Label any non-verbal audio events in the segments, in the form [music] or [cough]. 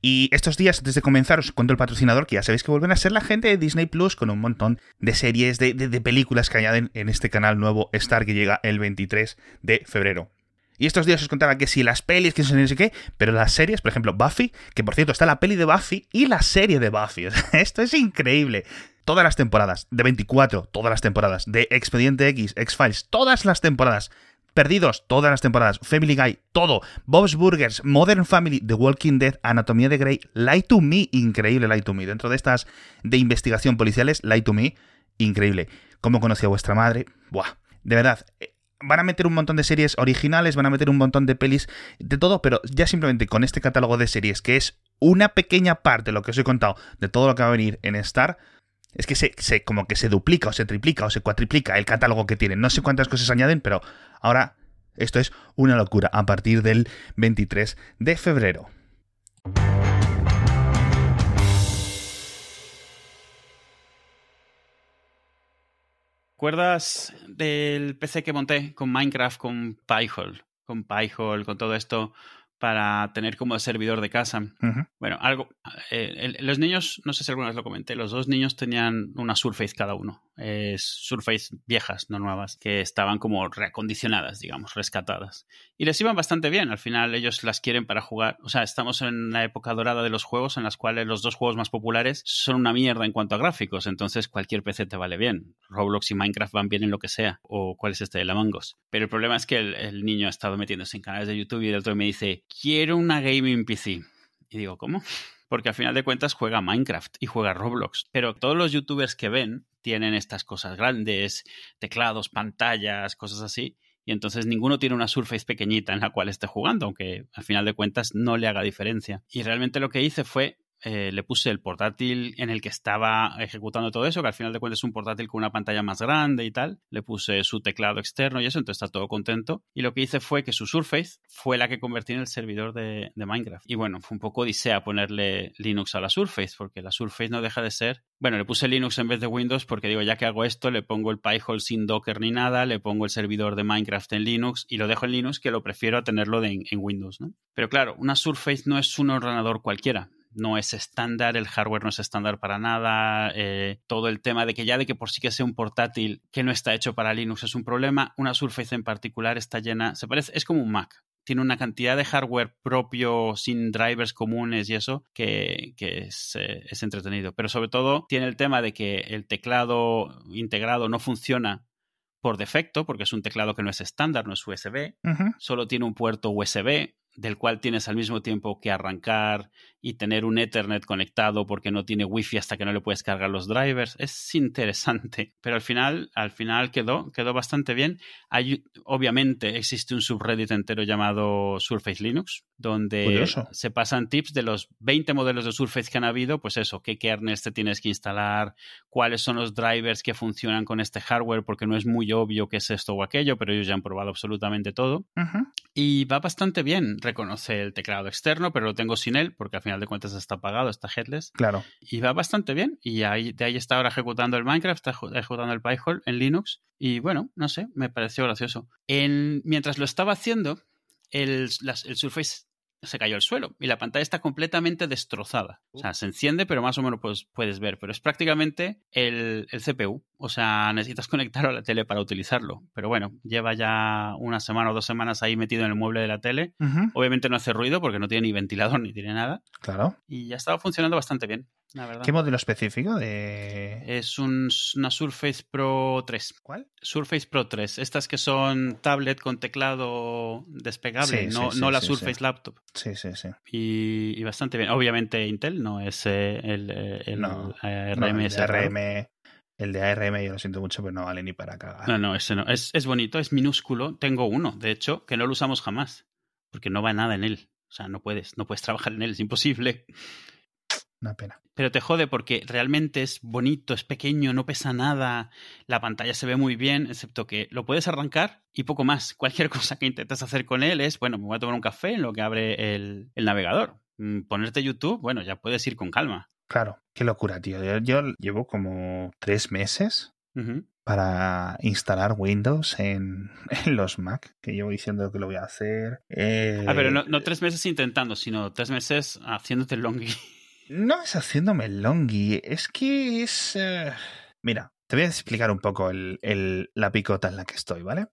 Y estos días, antes de comenzar, os cuento el patrocinador, que ya sabéis que vuelven a ser la gente de Disney Plus con un montón de series, de, de películas que añaden en este canal nuevo Star que llega el 23 de febrero. Y estos días os contaba que si las pelis, que no sé qué, pero las series, por ejemplo, Buffy, que por cierto está la peli de Buffy y la serie de Buffy. [laughs] esto es increíble. Todas las temporadas, de 24, todas las temporadas, de Expediente X, X-Files, todas las temporadas, Perdidos, todas las temporadas, Family Guy, todo, Bob's Burgers, Modern Family, The Walking Dead, Anatomía de Grey, Light to Me, increíble Light to Me. Dentro de estas de investigación policiales, Light to Me, increíble. ¿Cómo conocí a vuestra madre? Buah, de verdad, eh, van a meter un montón de series originales, van a meter un montón de pelis, de todo, pero ya simplemente con este catálogo de series, que es una pequeña parte de lo que os he contado, de todo lo que va a venir en Star, es que se, se, como que se duplica o se triplica o se cuatriplica el catálogo que tienen. No sé cuántas cosas añaden, pero ahora esto es una locura a partir del 23 de febrero. ¿Recuerdas del PC que monté con Minecraft, con Pyhole? Con Pyhole, con todo esto para tener como servidor de casa. Bueno, algo. Eh, los niños, no sé si alguna vez lo comenté, los dos niños tenían una Surface cada uno eh, Surface viejas, no nuevas, que estaban como reacondicionadas, digamos, rescatadas. Y les iban bastante bien, al final ellos las quieren para jugar. O sea, estamos en la época dorada de los juegos en las cuales los dos juegos más populares son una mierda en cuanto a gráficos, entonces cualquier PC te vale bien. Roblox y Minecraft van bien en lo que sea, o cuál es este de la Mangos. Pero el problema es que el, niño ha estado metiéndose en canales de YouTube y el otro me dice, quiero una gaming PC. Y digo, ¿cómo? [laughs] porque al final de cuentas juega Minecraft y juega Roblox. Pero todos los youtubers que ven tienen estas cosas grandes, teclados, pantallas, cosas así. Y entonces ninguno tiene una Surface pequeñita en la cual esté jugando, aunque al final de cuentas no le haga diferencia. Y realmente lo que hice fue eh, le puse el portátil en el que estaba ejecutando todo eso, que al final de cuentas es un portátil con una pantalla más grande y tal. Le puse su teclado externo y eso, entonces está todo contento. Y lo que hice fue que su Surface fue la que convertí en el servidor de, Minecraft. Y bueno, fue un poco odisea ponerle Linux a la Surface, porque la Surface no deja de ser. Bueno, le puse Linux en vez de Windows porque digo, ya que hago esto, le pongo el Pi-hole sin Docker ni nada, le pongo el servidor de Minecraft en Linux y lo dejo en Linux, que lo prefiero a tenerlo en, Windows. Pero claro, una Surface no es un ordenador cualquiera no es estándar, el hardware no es estándar para nada, eh, todo el tema de que ya de que por sí que sea un portátil que no está hecho para Linux es un problema, una Surface en particular está llena, se parece, es como un Mac, tiene una cantidad de hardware propio sin drivers comunes y eso que, es, eh, es, entretenido. Pero sobre todo tiene el tema de que el teclado integrado no funciona por defecto, porque es un teclado que no es estándar, no es USB, solo tiene un puerto USB del cual tienes al mismo tiempo que arrancar y tener un Ethernet conectado porque no tiene wifi hasta que no le puedes cargar los drivers. Es interesante, pero al final, al final quedó, quedó bastante bien. Hay, obviamente existe un subreddit entero llamado Surface Linux, donde se pasan tips de los 20 modelos de Surface que han habido, pues eso, qué kernels te tienes que instalar, cuáles son los drivers que funcionan con este hardware, porque no es muy obvio qué es esto o aquello, pero ellos ya han probado absolutamente todo. Y va bastante bien. Reconoce el teclado externo, pero lo tengo sin él, porque al final de cuentas está apagado, está headless. Claro. Y va bastante bien. Y ahí, de ahí está ahora ejecutando el Minecraft, está ejecutando el Pi-hole en Linux. Y bueno, no sé, me pareció gracioso. En, mientras lo estaba haciendo, el, el Surface se cayó al suelo y la pantalla está completamente destrozada. O sea, se enciende, pero más o menos pues, puedes ver. Pero es prácticamente el, el, CPU. O sea, necesitas [laughs] conectar a la tele para utilizarlo. Pero bueno, lleva ya una semana o dos semanas ahí metido en el mueble de la tele. Obviamente no hace ruido porque no tiene ni ventilador [laughs] ni tiene nada. Claro. Y ya estaba funcionando bastante bien. ¿Qué modelo específico de...? Es un, una Surface Pro 3. ¿Cuál? Surface Pro 3. Estas que son tablet con teclado despegable, no, no la Surface Laptop. Sí, sí, sí. Y, bastante bien. Obviamente Intel no es eh, el, eh, el, ARM. el, de ARM, el de ARM, yo lo siento mucho, pero no vale ni para cagar. No, no, ese no. Es, es bonito, es minúsculo. Tengo uno, de hecho, que no lo usamos jamás. Porque no va nada en él. O sea, no puedes, no puedes trabajar en él, es imposible. Una pena. Pero te jode porque realmente es bonito, es pequeño, no pesa nada, la pantalla se ve muy bien, excepto que lo puedes arrancar y poco más. [laughs] Cualquier cosa que intentes hacer con él es, bueno, me voy a tomar un café en lo que abre el, navegador. Mm, ponerte YouTube, bueno, ya puedes ir con calma. Claro, qué locura, tío. Yo, llevo como tres meses para instalar Windows [laughs] en, los Mac, que llevo diciendo que lo voy a hacer. Ah, pero no, no, tres meses intentando, sino tres meses haciéndote el longi. No es haciéndome el longi, es que es... Eh, mira, te voy a explicar un poco el, la picota en la que estoy, ¿vale?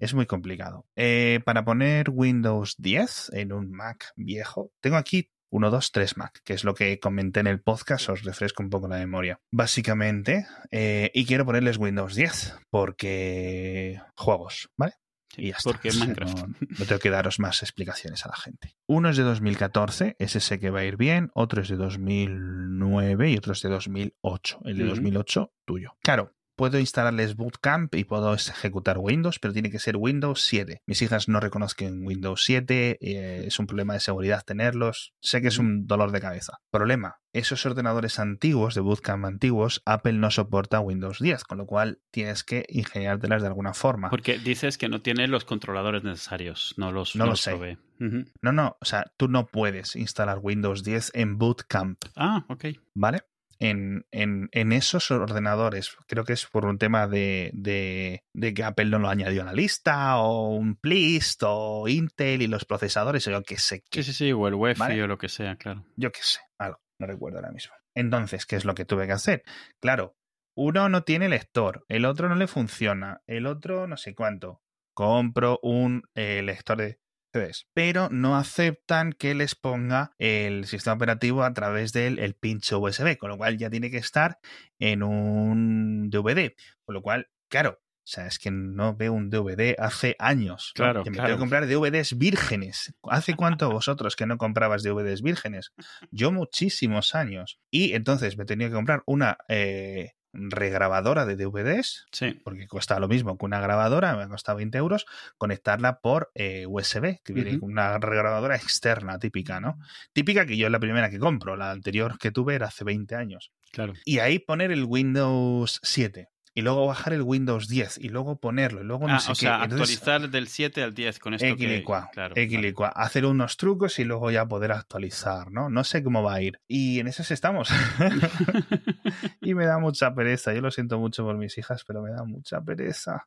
Es muy complicado. Eh, para poner Windows 10 en un Mac viejo, tengo aquí 1, 2, 3 Mac, que es lo que comenté en el podcast, os refresco un poco la memoria. Básicamente, eh, y quiero ponerles Windows 10, porque juegos, ¿vale? Y ya Porque [laughs] Minecraft. No, tengo que daros más explicaciones a la gente. Uno es de 2014, ese sé que va a ir bien. Otro es de 2009 y otro es de 2008. El de 2008, tuyo. Claro, puedo instalarles Bootcamp y puedo ejecutar Windows, pero tiene que ser Windows 7. Mis hijas no reconocen Windows 7, eh, es un problema de seguridad tenerlos. Sé que es un dolor de cabeza. Problema, esos ordenadores antiguos, de Bootcamp antiguos, Apple no soporta Windows 10, con lo cual tienes que ingeniártelas de alguna forma. Porque dices que no tiene los controladores necesarios, no los, no sé. No, no, o sea, tú no puedes instalar Windows 10 en Bootcamp. Ah, ok. ¿Vale? En, en, en, esos ordenadores. Creo que es por un tema de, de, de, que Apple no lo añadió a la lista, o un Plist, o Intel y los procesadores, o yo qué sé. Sí, sí, sí, o el Wi-Fi o lo que sea, claro. Yo qué sé, algo, no recuerdo ahora mismo. Entonces, ¿qué es lo que tuve que hacer? Claro, uno no tiene lector, el otro no le funciona, el otro no sé cuánto. Compro un eh, lector de pero no aceptan que les ponga el sistema operativo a través del el pincho USB, con lo cual ya tiene que estar en un DVD, con lo cual, claro, o sea, es que no veo un DVD hace años. Claro, que me tengo que comprar DVDs vírgenes. ¿Hace cuánto vosotros que no comprabas DVDs vírgenes? Yo muchísimos años. Y entonces me tenía que comprar una eh, regrabadora de DVDs, sí. porque cuesta lo mismo que una grabadora, me ha costado 20 euros, conectarla por eh, USB, que viene con una regrabadora externa típica, ¿no? Típica que yo es la primera que compro, la anterior que tuve era hace 20 años. Claro. Y ahí poner el Windows 7 y luego bajar el Windows 10 y luego ponerlo y luego no ah, sé o Sea, actualizar del 7 al 10 con esto equilicua, claro, equilicua. hacer unos trucos y luego ya poder actualizar, ¿no? No sé cómo va a ir. Y en esas estamos. [laughs] [laughs] y me da mucha pereza. Yo lo siento mucho por mis hijas, pero me da mucha pereza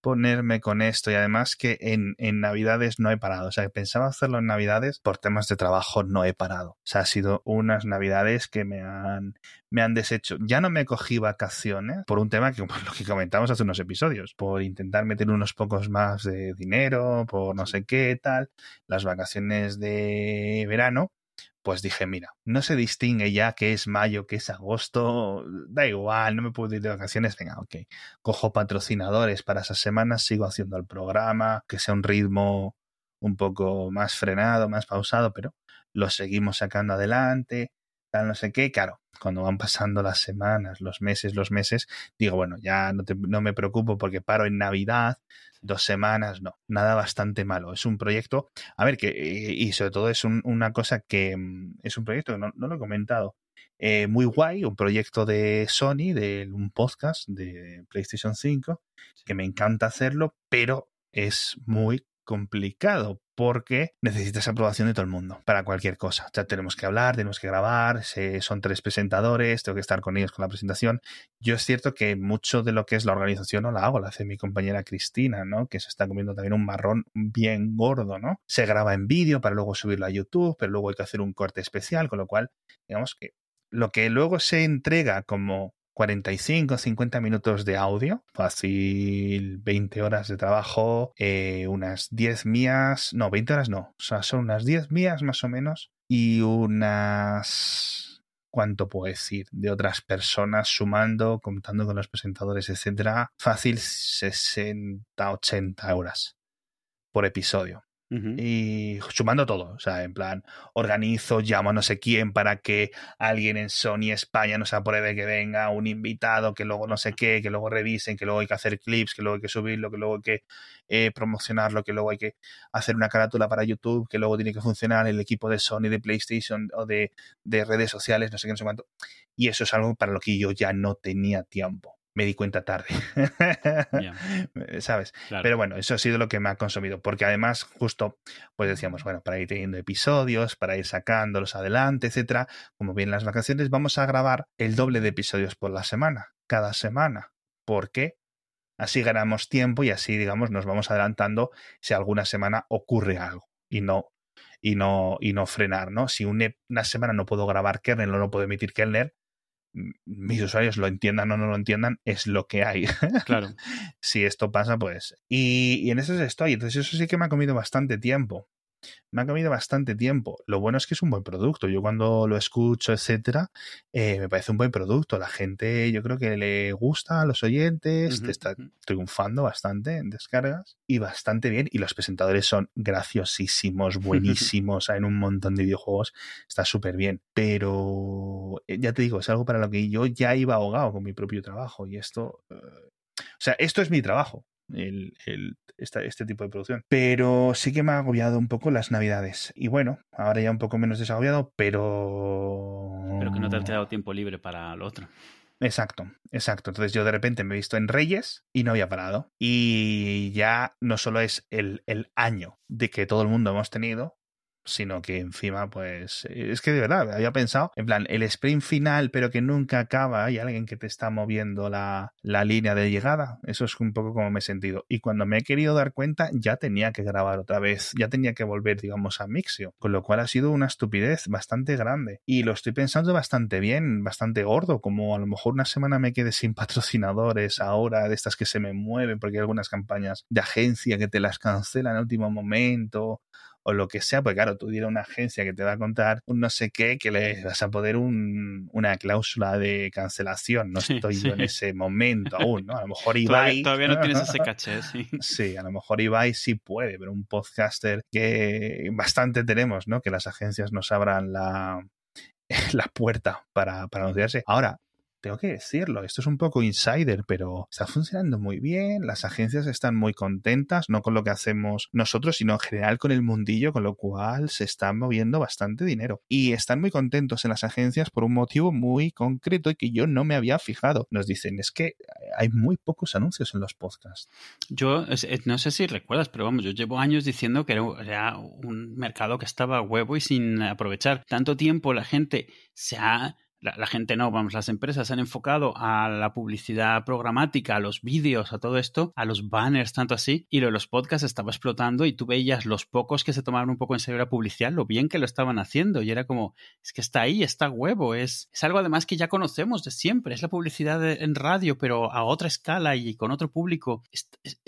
ponerme con esto. Y además que en, en Navidades no he parado. O sea, que pensaba hacerlo en Navidades, por temas de trabajo no he parado. O sea, ha sido unas Navidades que me han, me han deshecho. Ya no me cogí vacaciones por un tema que, [laughs] por lo que comentamos hace unos episodios, por intentar meter unos pocos más de dinero, por no sé qué tal, las vacaciones de verano. Pues dije, mira, no se distingue ya que es mayo, que es agosto, da igual, no me puedo ir de vacaciones, venga, ok, cojo patrocinadores para esas semanas, sigo haciendo el programa, que sea un ritmo un poco más frenado, más pausado, pero lo seguimos sacando adelante, tal, no sé qué, claro, cuando van pasando las semanas, los meses, los meses, digo, bueno, ya no, no me preocupo porque paro en Navidad, dos semanas, no, nada bastante malo. Es un proyecto, a ver, que, y sobre todo es una cosa que mm, es un proyecto que no, lo he comentado. Eh, muy guay, un proyecto de Sony, de un podcast de PlayStation 5, que me encanta hacerlo, pero es muy complicado porque necesitas aprobación de todo el mundo para cualquier cosa. Ya tenemos que hablar, tenemos que grabar, son tres presentadores, tengo que estar con ellos con la presentación. Yo es cierto que mucho de lo que es la organización no la hago, la hace mi compañera Cristina, ¿no? Que se está comiendo también un marrón bien gordo, ¿no? Se graba en vídeo para luego subirlo a YouTube, pero luego hay que hacer un corte especial, con lo cual, digamos que lo que luego se entrega como 45, 50 minutos de audio, fácil 20 horas de trabajo, eh, unas 10 mías, no, 20 horas no, o sea, son unas 10 mías más o menos y unas... ¿Cuánto puedo decir? De otras personas sumando, contando con los presentadores, etcétera. Fácil 60, 80 horas por episodio. Y sumando todo, o sea, en plan, organizo, llamo a no sé quién para que alguien en Sony España nos apruebe que venga un invitado, que luego no sé qué, que luego revisen, que luego hay que hacer clips, que luego hay que subirlo, que luego hay que eh, promocionarlo, que luego hay que hacer una carátula para YouTube, que luego tiene que funcionar el equipo de Sony, de PlayStation o de, de redes sociales, no sé qué, no sé cuánto. Y eso es algo para lo que yo ya no tenía tiempo me di cuenta tarde. [laughs] ¿Sabes? Pero bueno, eso ha sido lo que me ha consumido. Porque además, justo, pues decíamos, bueno, para ir teniendo episodios, para ir sacándolos adelante, etcétera, como vienen las vacaciones, vamos a grabar el doble de episodios por la semana, cada semana porque así ganamos tiempo y así, digamos, nos vamos adelantando si alguna semana ocurre algo y no y no y no frenar, ¿no? Si una semana no puedo grabar kernel o no puedo emitir kernel, mis usuarios lo entiendan o no lo entiendan, es lo que hay. [laughs] Claro. si esto pasa, pues. Y, y, en eso estoy. Entonces, eso sí que me ha comido bastante tiempo me ha comido bastante tiempo. Lo bueno es que es un buen producto. Yo cuando lo escucho, etcétera, eh, me parece un buen producto. La gente, yo creo que le gusta a los oyentes, te está triunfando bastante en descargas y bastante bien. Y los presentadores son graciosísimos, [laughs] buenísimos en un montón de videojuegos. Está súper bien. Pero eh, ya te digo, es algo para lo que yo ya iba ahogado con mi propio trabajo. Y esto. Eh, o sea, esto es mi trabajo el, este tipo de producción. Pero sí que me ha agobiado un poco las navidades. Y bueno, ahora ya un poco menos desagobiado, pero... Pero que no te ha quedado tiempo libre para lo otro. Exacto, exacto. Entonces yo de repente me he visto en Reyes y no había parado. Y ya no solo es el, el año de que todo el mundo hemos tenido, sino que encima, pues, es que de verdad, había pensado, en plan, el sprint final, pero que nunca acaba, hay alguien que te está moviendo la, la línea de llegada, eso es un poco como me he sentido. Y cuando me he querido dar cuenta, ya tenía que grabar otra vez, ya tenía que volver, digamos, a Mixio, con lo cual ha sido una estupidez bastante grande. Y lo estoy pensando bastante bien, bastante gordo, como a lo mejor una semana me quede sin [laughs] patrocinadores ahora, de estas que se me mueven, porque hay algunas campañas de agencia que te las cancelan en último momento, o lo que sea, pues claro, tú dirás una agencia que te va a contar un no sé qué, que le vas a poder un, una cláusula de cancelación. No estoy yo en ese momento aún, ¿no? A lo mejor [laughs] Ibai... Todavía, no [laughs] tienes ese caché, sí. Sí, a lo mejor Ibai sí puede, pero un podcaster que bastante tenemos, ¿no? Que las agencias nos abran la, [laughs] la puerta para, para anunciarse. Ahora, tengo que decirlo, esto es un poco insider, pero está funcionando muy bien, las agencias están muy contentas, no con lo que hacemos nosotros, sino en general con el mundillo, con lo cual se está moviendo bastante dinero. Y están muy contentos en las agencias por un motivo muy concreto y que yo no me había fijado. Nos dicen, es que hay muy pocos anuncios en los podcasts. Yo no sé si recuerdas, pero vamos, yo llevo años diciendo que era un mercado que estaba huevo y sin aprovechar. Tanto tiempo la gente se ha la, gente no, vamos, las empresas se han enfocado a la publicidad programática, a los vídeos, a todo esto, a los banners, tanto así, y lo de los podcasts estaba explotando y tú veías los pocos que se tomaron un poco en serio la publicidad, lo bien que lo estaban haciendo, y era como, es que está ahí, está huevo, es, es algo además que ya conocemos de siempre, es la publicidad en radio, pero a otra escala y con otro público,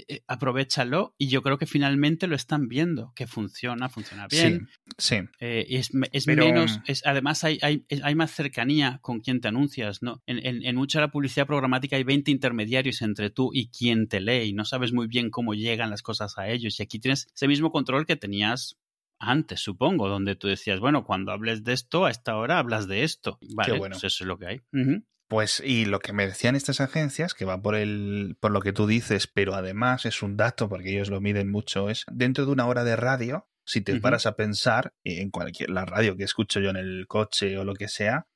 eh, aprovechalo, y yo creo que finalmente lo están viendo, que funciona, funciona bien. Sí, eh, y es, es menos, es, además hay, hay, hay más cercanía con quien te anuncias, ¿no? En, mucha la publicidad programática hay 20 intermediarios entre tú y quien te lee y no sabes muy bien cómo llegan las cosas a ellos. Y aquí tienes ese mismo control que tenías antes, supongo, donde tú decías, bueno, cuando hables de esto, a esta hora hablas de esto. Vale, bueno. pues eso es lo que hay. Pues, y lo que me decían estas agencias, que va por el, por lo que tú dices, pero además es un dato, porque ellos lo miden mucho, es dentro de una hora de radio, si te paras a pensar en cualquier la radio que escucho yo en el coche o lo que sea,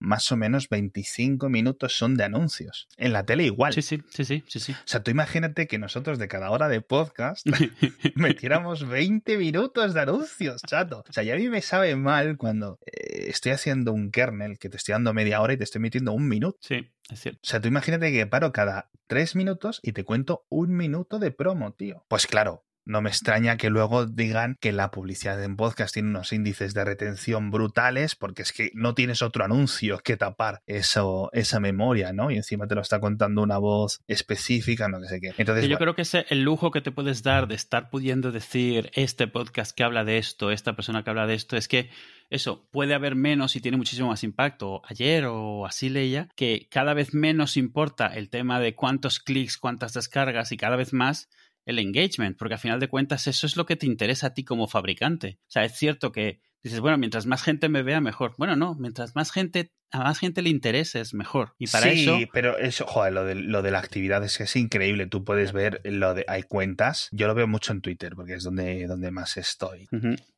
más o menos 25 minutos son de anuncios. En la tele igual. Sí, sí, sí, sí, sí, O sea, tú imagínate que nosotros de cada hora de podcast [laughs] metiéramos 20 minutos de anuncios, chato. O sea, ya a mí me sabe mal cuando eh, estoy haciendo un kernel que te estoy dando media hora y te estoy metiendo un minuto. Sí, es cierto. O sea, tú imagínate que paro cada tres minutos y te cuento un minuto de promo, tío. Pues claro, no me extraña que luego digan que la publicidad en podcast tiene unos índices de retención brutales porque es que no tienes otro anuncio que tapar eso, esa memoria, ¿no? Y encima te lo está contando una voz específica, no sé qué. Entonces, yo creo que es el lujo que te puedes dar de estar pudiendo decir este podcast que habla de esto, esta persona que habla de esto, es que eso puede haber menos y tiene muchísimo más impacto. Ayer o así leía que cada vez menos importa el tema de cuántos clics, cuántas descargas y cada vez más el engagement, porque al final de cuentas eso es lo que te interesa a ti como fabricante. O sea, es cierto que dices, bueno, mientras más gente me vea, mejor. Bueno, no, mientras más gente a más gente le intereses, mejor. Y para sí, eso. pero eso, joder, lo de, lo de la actividad es que es increíble. Tú puedes ver lo de. Hay cuentas. Yo lo veo mucho en Twitter porque es donde, donde más estoy.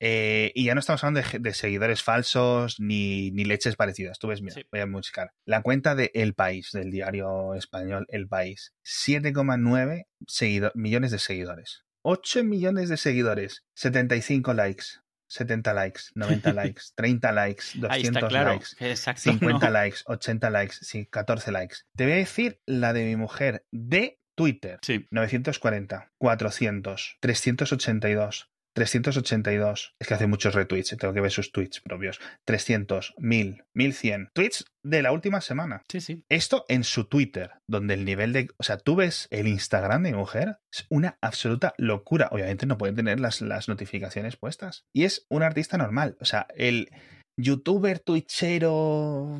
Eh, y ya no estamos hablando de, seguidores falsos ni, ni, leches parecidas. Tú ves, mira, voy a buscar. La cuenta de El País, del diario español El País. 7,9 millones de seguidores. 8 millones de seguidores. 75 likes. 70 likes, [laughs] 90 likes, 30 likes, 200 likes, 50 [laughs] likes, 80 likes, sí, 14 likes. Te voy a decir la de mi mujer de Twitter. Sí. 940, 400, 382, 382. Es que hace muchos retweets, tengo que ver sus tweets propios. 300, 1000, 1100. Tweets de la última semana. Sí, sí. Esto en su Twitter, donde el nivel de... O sea, tú ves el Instagram de mi mujer, es una absoluta locura. Obviamente no puede tener las, las notificaciones puestas. Y es un artista normal. O sea, el youtuber, twitchero,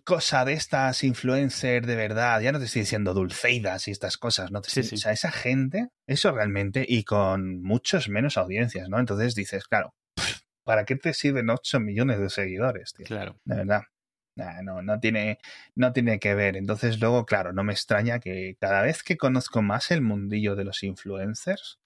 cosa de estas influencer de verdad, ya no te estoy diciendo dulceidas y estas cosas, ¿no? O sea, esa gente, eso realmente, y con muchos menos audiencias, ¿no? Entonces dices, claro, ¿para qué te sirven 8 millones de seguidores, tío? Claro. De verdad no, no, tiene, no tiene que ver. Entonces, luego, claro, no me extraña que cada vez que conozco más el mundillo de los influencers,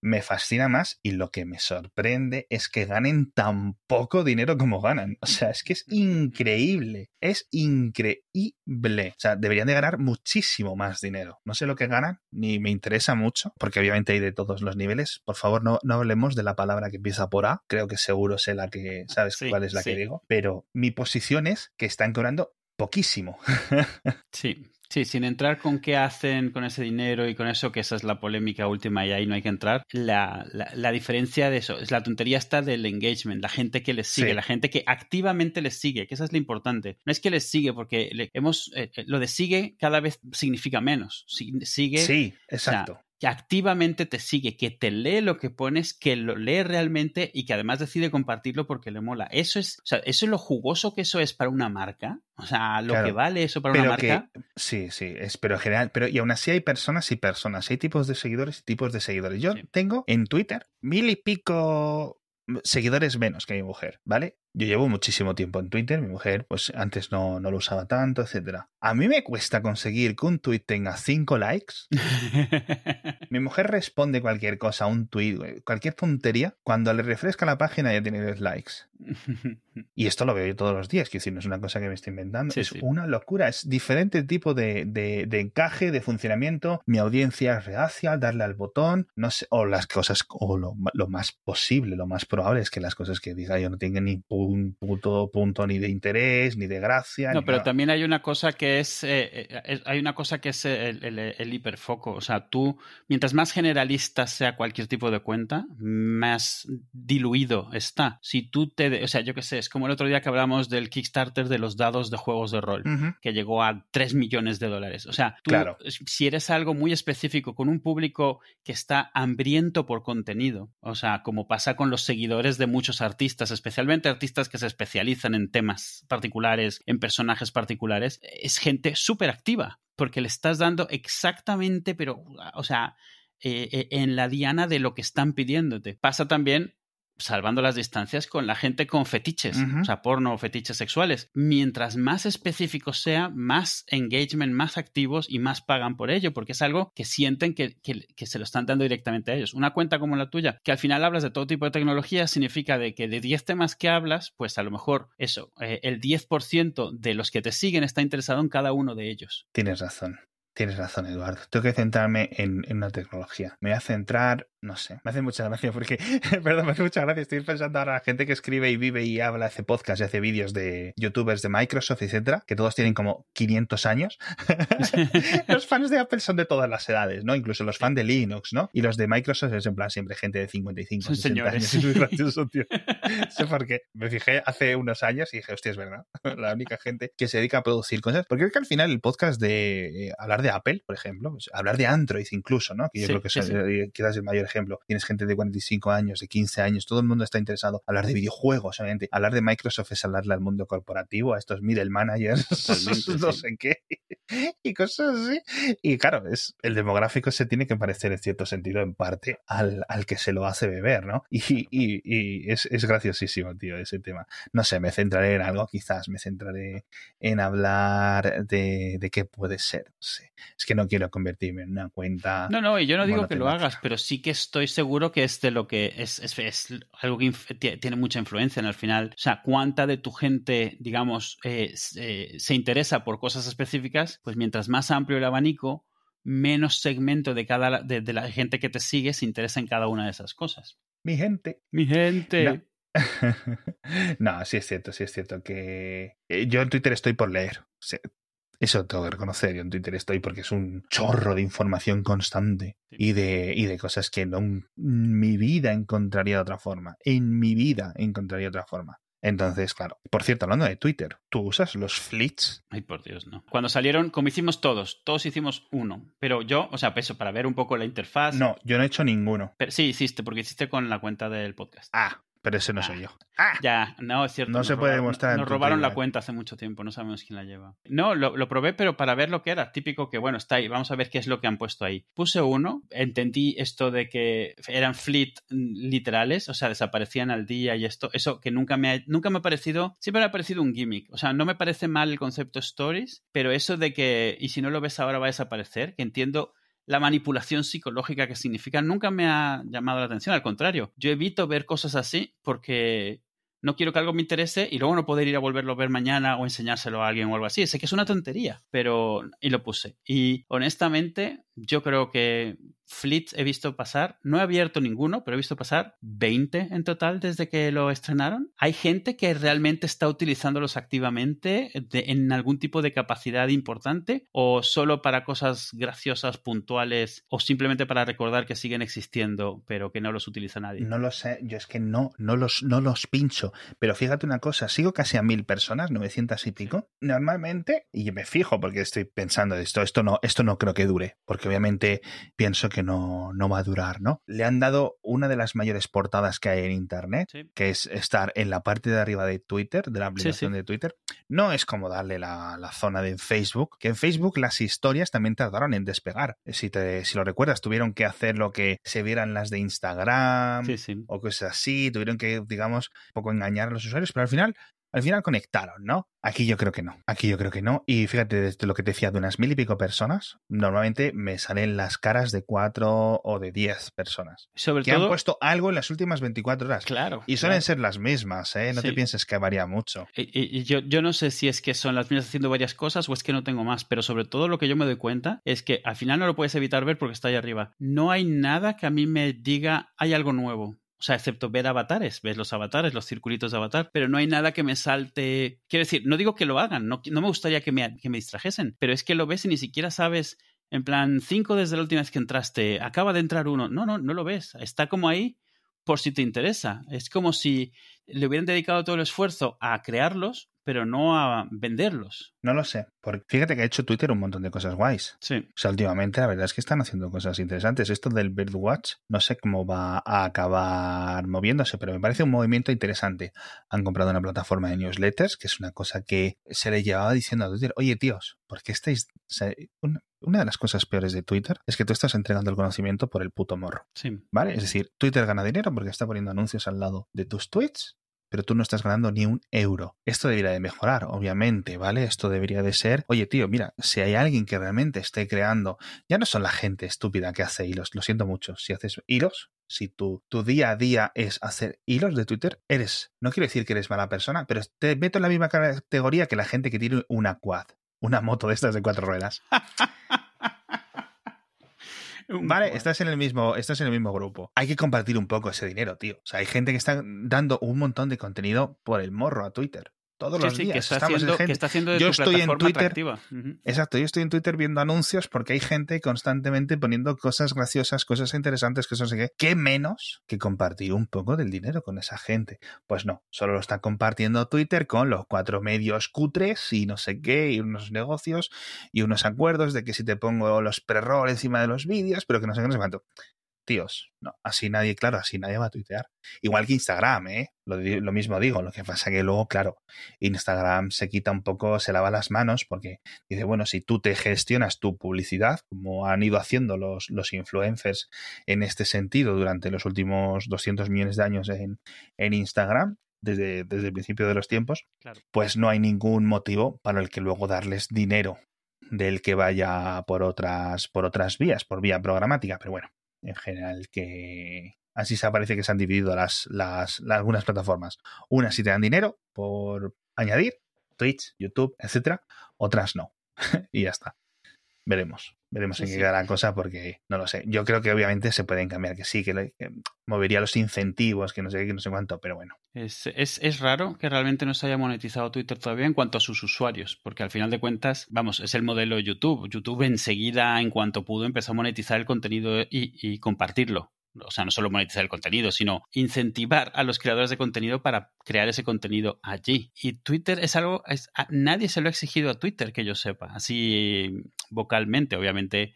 me fascina más y lo que me sorprende es que ganen tan poco dinero como ganan. O sea, es que es increíble. Es increíble. O sea, deberían de ganar muchísimo más dinero. No sé lo que ganan, ni me interesa mucho, porque obviamente hay de todos los niveles. Por favor, no, no hablemos de la palabra que empieza por A. Creo que seguro sé la que, ¿sabes cuál es la que digo? Pero mi posición es que están cobrando poquísimo. [laughs] sí, Sí, sin entrar con qué hacen con ese dinero y con eso, que esa es la polémica última y ahí no hay que entrar. La, la, diferencia de eso es la tontería está del engagement, la gente que les sigue, la gente que activamente les sigue, que eso es lo importante. No es que les sigue, porque hemos, eh, eh, lo de sigue cada vez significa menos. Sigue. Sí, exacto que activamente te sigue, que te lee lo que pones, que lo lee realmente y que además decide compartirlo porque le mola. Eso es, o sea, eso es lo jugoso que eso es para una marca. O sea, lo que vale eso para una marca. sí, sí, es, pero en general, pero y aún así hay personas y personas, hay tipos de seguidores y tipos de seguidores. Yo tengo en Twitter mil y pico seguidores menos que mi mujer, ¿vale? Yo llevo muchísimo tiempo en Twitter, mi mujer pues antes no, no lo usaba tanto, etcétera. A mí me cuesta conseguir que un tweet tenga 5 likes. [laughs] mi mujer responde cualquier cosa, un tweet, cualquier tontería, cuando le refresca la página ya tiene 10 likes. [laughs] y esto lo veo yo todos los días, que decir, no es una cosa que me estoy inventando, es una locura, es diferente tipo de, de, encaje, de funcionamiento, mi audiencia es reacia, darle al botón, no sé, o las cosas, o lo, lo más posible, lo más probable es que las cosas que diga yo no tengan ni un punto, punto ni de interés, ni de gracia. No, pero también hay una cosa que es, eh, eh, hay una cosa que es el, hiperfoco. O sea, tú, mientras más generalista sea cualquier tipo de cuenta, más diluido está. Si tú te, o sea, yo qué sé, es como el otro día que hablamos del Kickstarter de los dados de juegos de rol, que llegó a 3 millones de dólares. O sea, tú, si eres algo muy específico con un público que está hambriento por contenido, o sea, como pasa con los seguidores de muchos artistas, especialmente artistas que se especializan en temas particulares, en personajes particulares, es gente súper activa, porque le estás dando exactamente, pero, o sea, eh, eh, en la diana de lo que están pidiéndote. Pasa también salvando las distancias con la gente con fetiches, o sea, porno o fetiches sexuales. Mientras más específico sea, más engagement, más activos y más pagan por ello, porque es algo que sienten que, se lo están dando directamente a ellos. Una cuenta como la tuya, que al final hablas de todo tipo de tecnología, significa de que de 10 temas que hablas, pues a lo mejor eso, eh, el 10% de los que te siguen está interesado en cada uno de ellos. Tienes razón. Tienes razón, Eduardo. Tengo que centrarme en, en, una tecnología. Me voy a centrar no sé, me hace mucha gracia porque, [laughs] perdón, me hace mucha gracia. Estoy pensando ahora a la gente que escribe y vive y habla, hace podcast y hace vídeos de youtubers de Microsoft, etcétera, que todos tienen como 500 años. [laughs] los fans de Apple son de todas las edades, ¿no? Incluso los fans de Linux, ¿no? Y los de Microsoft es en plan siempre gente de 55, son 60 años. Es muy gracioso, tío. [laughs] sé por qué. Me fijé hace unos años y dije, hostia, es verdad. la única gente que se dedica a producir cosas. Porque creo que al final el podcast de eh, hablar de Apple, por ejemplo, hablar de Android incluso, ¿no? Que yo creo que es, eh, quizás el mayor ejemplo. Tienes gente de 45 años, de 15 años, todo el mundo está interesado. Hablar de videojuegos, obviamente. Hablar de Microsoft es hablarle al mundo corporativo, a estos middle managers, [laughs] no sé qué, y cosas así. Y claro, es, el demográfico se tiene que parecer en cierto sentido, en parte, al, al que se lo hace beber, ¿no? Y, y, y es, es, graciosísimo, tío, ese tema. No sé, me centraré en algo, quizás me centraré en hablar de, de qué puede ser. No sé. Es que no quiero convertirme en una cuenta. No, no, y yo no digo que lo hagas, pero sí que estoy seguro que es de lo que es, algo que tiene mucha influencia en el final. O sea, cuánta de tu gente, digamos, eh, se interesa por cosas específicas, pues mientras más amplio el abanico, menos segmento de cada de, la gente que te sigue se interesa en cada una de esas cosas. mi gente. Mi gente. No. [laughs] sí es cierto, sí es cierto que eh, yo en Twitter estoy por leer. Eso tengo que reconocer, yo en Twitter estoy porque es un chorro de información constante y de, y de cosas que no, en mi vida encontraría de otra forma. En mi vida encontraría de otra forma. Entonces, claro. Por cierto, hablando de Twitter, ¿tú usas los flits? Ay, por Dios, no. Cuando salieron, como hicimos todos, todos hicimos uno. Pero yo, o sea, peso, para ver un poco la interfaz. No, yo no he hecho ninguno. Pero sí, hiciste, porque hiciste con la cuenta del podcast. Ah, pero ese no soy yo. Ah, ya, no, es cierto. No se puede demostrar. Nos robaron la cuenta hace mucho tiempo, no sabemos quién la lleva. No, lo, lo, probé, pero para ver lo que era. Típico que, bueno, está ahí, vamos a ver qué es lo que han puesto ahí. Puse uno, entendí esto de que eran fleet literales, o sea, desaparecían al día y esto. Eso que nunca me ha, nunca me ha parecido, siempre me ha parecido un gimmick. O sea, no me parece mal el concepto stories, pero eso de que, y si no lo ves ahora va a desaparecer, que entiendo la manipulación psicológica que significa nunca me ha llamado la atención. Al contrario, yo evito ver cosas así porque no quiero que algo me interese y luego no poder ir a volverlo a ver mañana o enseñárselo a alguien o algo así. Sé que es una tontería, pero... Y lo puse. Y honestamente, yo creo que Fleet he visto pasar, no he abierto ninguno, pero he visto pasar 20 en total desde que lo estrenaron. Hay gente que realmente está utilizándolos activamente en algún tipo de capacidad importante o solo para cosas graciosas, puntuales o simplemente para recordar que siguen existiendo pero que no los utiliza nadie. No lo sé, yo es que no, no los, no los pincho, pero fíjate una cosa, sigo casi a mil personas, 900 y pico. Normalmente, y me fijo porque estoy pensando esto, esto no, esto no creo que dure, porque obviamente pienso que no, no va a durar, ¿no? Le han dado una de las mayores portadas que hay en Internet, que es estar en la parte de arriba de Twitter, de la aplicación de Twitter. No es como darle la, la, zona de Facebook, que en Facebook las historias también tardaron en despegar. Si, te, si lo recuerdas, tuvieron que hacer lo que se vieran las de Instagram o cosas así, tuvieron que, digamos, un poco engañar a los usuarios, pero al final al final conectaron, ¿no? Aquí yo creo que no. Aquí yo creo que no. Y fíjate, desde lo que te decía de unas mil y pico personas, normalmente me salen las caras de cuatro o de diez personas. Sobre que todo... han puesto algo en las últimas 24 horas. Claro. Y suelen claro. ser las mismas, ¿eh? No sí. te pienses que varía mucho. Y, y, y yo, yo, no sé si es que son las mismas haciendo varias cosas o es que no tengo más, pero sobre todo lo que yo me doy cuenta es que al final no lo puedes evitar ver porque está ahí arriba. No hay nada que a mí me diga hay algo nuevo. Sea, excepto ver avatares, ves los avatares, los circulitos de avatar, pero no hay nada que me salte. Quiero decir, no digo que lo hagan, no, no me gustaría que me, que me distrajesen, pero es que lo ves y ni siquiera sabes, en plan, cinco desde la última vez que entraste, acaba de entrar uno. No, no, no lo ves. Está como ahí por si te interesa. Es como si le hubieran dedicado todo el esfuerzo a crearlos, pero no a venderlos. No lo sé, porque fíjate que ha hecho Twitter un montón de cosas guays. Sí. O sea, últimamente la verdad es que están haciendo cosas interesantes. Esto del Birdwatch, no sé cómo va a acabar moviéndose, pero me parece un movimiento interesante. Han comprado una plataforma de newsletters, que es una cosa que se le llevaba diciendo a Twitter, oye tíos, ¿por qué estáis... O sea, una, una de las cosas peores de Twitter es que tú estás entregando el conocimiento por el puto morro. Sí. ¿Vale? Es decir, Twitter gana dinero porque está poniendo anuncios al lado de tus tweets pero tú no estás ganando ni un euro. Esto debería de mejorar, obviamente, ¿vale? Esto debería de ser, oye tío, mira, si hay alguien que realmente esté creando, ya no son la gente estúpida que hace hilos, lo siento mucho, si haces hilos, si tu, tu día a día es hacer hilos de Twitter, eres, no quiero decir que eres mala persona, pero te meto en la misma categoría que la gente que tiene una quad, una moto de estas de cuatro ruedas. [laughs] Vale, estás en el mismo, estás en el mismo grupo. Hay que compartir un poco ese dinero, tío. O sea, hay gente que está dando un montón de contenido por el morro a Twitter. Todos sí, los sí, días. Que está Estamos haciendo, gente. que está haciendo de yo tu estoy en Twitter. Uh -huh. Exacto, yo estoy en Twitter viendo anuncios porque hay gente constantemente poniendo cosas graciosas, cosas interesantes, que no sé qué. ¿Qué menos que compartir un poco del dinero con esa gente? Pues no, solo lo está compartiendo Twitter con los cuatro medios cutres y no sé qué, y unos negocios y unos acuerdos de que si te pongo los pre-roll encima de los vídeos, pero que no sé qué, no sé cuánto tíos. No, así nadie, claro, así nadie va a tuitear. Igual que Instagram, ¿eh? Lo, lo, mismo digo, lo que pasa que luego, claro, Instagram se quita un poco, se lava las manos porque dice, bueno, si tú te gestionas tu publicidad, como han ido haciendo los, los influencers en este sentido durante los últimos 200 millones de años en, en Instagram, desde, desde, el principio de los tiempos, claro. pues no hay ningún motivo para el que luego darles dinero del que vaya por otras, por otras vías, por vía programática, pero bueno, en general que así se parece que se han dividido las, las, las, algunas plataformas. Unas sí te dan dinero por añadir, Twitch, YouTube, etcétera, otras no. [laughs] y ya está. Veremos. Veremos en qué queda la cosa porque no lo sé. Yo creo que obviamente se pueden cambiar, que sí, que, movería los incentivos, que no sé qué, que no sé cuánto, pero bueno. Es, es, es, raro que realmente no se haya monetizado Twitter todavía en cuanto a sus usuarios, porque al final de cuentas, vamos, es el modelo de YouTube. YouTube enseguida, en cuanto pudo, empezó a monetizar el contenido y, y compartirlo o sea, no solo monetizar el contenido, sino incentivar a los creadores de contenido para crear ese contenido allí. Y Twitter es algo, es, nadie se lo ha exigido a Twitter que yo sepa, así vocalmente, obviamente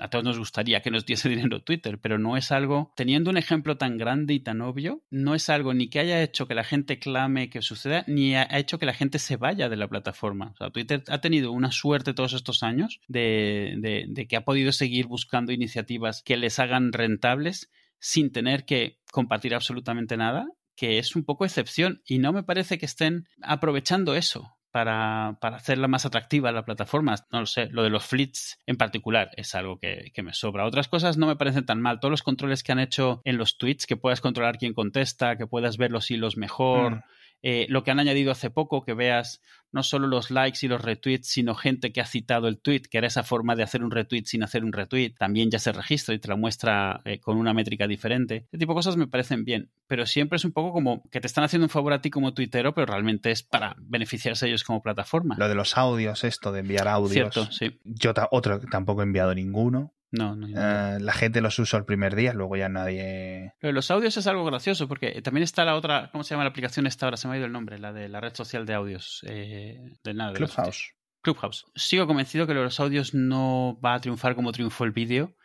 a todos nos gustaría que nos diese [laughs] dinero Twitter, pero no es algo, teniendo un ejemplo tan grande y tan obvio, no es algo ni que haya hecho que la gente clame que suceda, ni ha hecho que la gente se vaya de la plataforma. O sea, Twitter ha tenido una suerte todos estos años de, de, de que ha podido seguir buscando iniciativas que les hagan rentables sin tener que compartir absolutamente nada que es un poco excepción y no me parece que estén aprovechando eso para, para, hacerla más atractiva la plataforma. No lo sé, lo de los flits en particular es algo que, que, me sobra. Otras cosas no me parecen tan mal. Todos los controles que han hecho en los tweets, que puedas controlar quién contesta, que puedas ver los hilos mejor. Mm. Eh, lo que han añadido hace poco, que veas no solo los likes y los retweets, sino gente que ha citado el tweet, que era esa forma de hacer un retweet sin hacer un retweet, también ya se registra y te la muestra eh, con una métrica diferente. Este tipo de cosas me parecen bien, pero siempre es un poco como que te están haciendo un favor a ti como tuitero, pero realmente es para beneficiarse ellos como plataforma. Lo de los audios, esto de enviar audios. Cierto, sí. Yo otro tampoco he enviado ninguno. No, no, uh, la gente los usa el primer día, luego ya nadie. Pero los audios es algo gracioso porque también está la otra, ¿cómo se llama la aplicación esta ahora? Se me ha ido el nombre, la de la red social de audios. Eh, de nada, de Clubhouse. Clubhouse. Sigo convencido que los audios no va a triunfar como triunfó el vídeo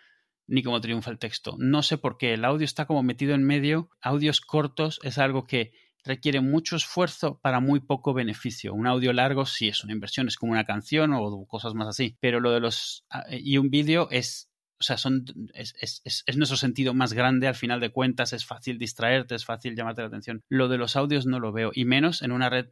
ni como triunfa el texto. No sé por qué. El audio está como metido en medio. Audios cortos es algo que requiere mucho esfuerzo para muy poco beneficio. Un audio largo sí es una inversión, es como una canción o cosas más así. Pero lo de los... Ah, y un vídeo es o sea, son, es, es, es, nuestro sentido más grande al final de cuentas, es fácil distraerte, es fácil llamarte la atención. Lo de los audios no lo veo, y menos en una red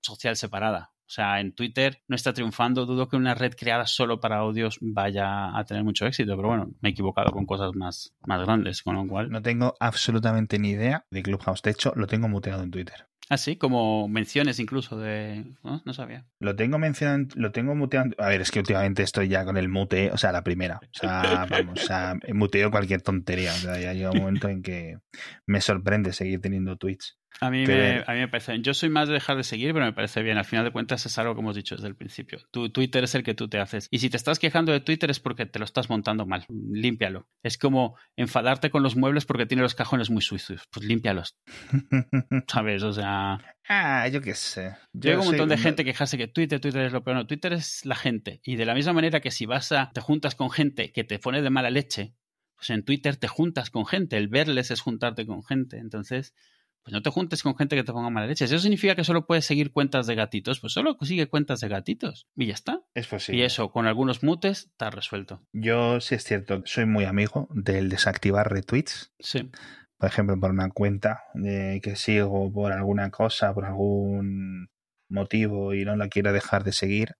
social separada. O sea, en Twitter no está triunfando, dudo que una red creada solo para audios vaya a tener mucho éxito, pero bueno, me he equivocado con cosas más, más grandes, con lo cual... No tengo absolutamente ni idea de Clubhouse, de hecho lo tengo muteado en Twitter. Ah, como menciones incluso de... ¿no? sabía. Lo tengo mencionado, lo tengo muteado. A ver, es que últimamente estoy ya con el mute, o sea, la primera. O sea, vamos, o sea, muteo cualquier tontería. O sea, ya llega un momento en que me sorprende seguir teniendo tweets. A mí, me, a mí me parece. Yo soy más de dejar de seguir, pero me parece bien. Al final de cuentas es algo que hemos dicho desde el principio. Tu Twitter es el que tú te haces. Y si te estás quejando de Twitter es porque te lo estás montando mal. Límpialo. Es como enfadarte con los muebles porque tiene los cajones muy sucios. Pues límpialos. [laughs] ¿Sabes? O sea. Ah, yo qué sé. Yo un montón de gente quejarse que Twitter, Twitter es lo peor. No, Twitter es la gente. Y de la misma manera que si vas a. te juntas con gente que te pone de mala leche, pues en Twitter te juntas con gente. El verles es juntarte con gente. Entonces pues no te juntes con gente que te ponga mala leche. eso significa que solo puedes seguir cuentas de gatitos, pues solo sigue cuentas de gatitos y ya está. Es posible. Y eso, con algunos mutes, está resuelto. Yo, sí es cierto, soy muy amigo del desactivar retweets. Sí. Por ejemplo, por una cuenta de que sigo por alguna cosa, por algún motivo y no la quiero dejar de seguir,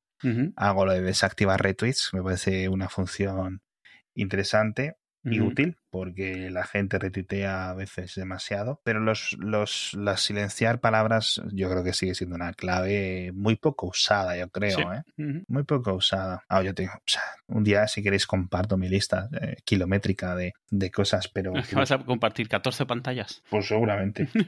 hago lo de desactivar retweets. Me parece una función interesante y útil porque la gente retuitea a veces demasiado, pero los, los las silenciar palabras yo creo que sigue siendo una clave muy poco usada, yo creo, ¿eh? muy poco usada. Ah, yo tengo, un día si queréis comparto mi lista eh, kilométrica de, de, cosas, pero [laughs] vas a compartir 14 pantallas. Pues seguramente. [laughs]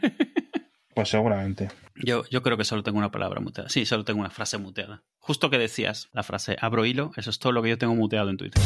Pues seguramente. Yo, yo creo que solo tengo una palabra muteada. Sí, solo tengo una frase muteada. Justo que decías, la frase abro hilo, eso es todo lo que yo tengo muteado en Twitter.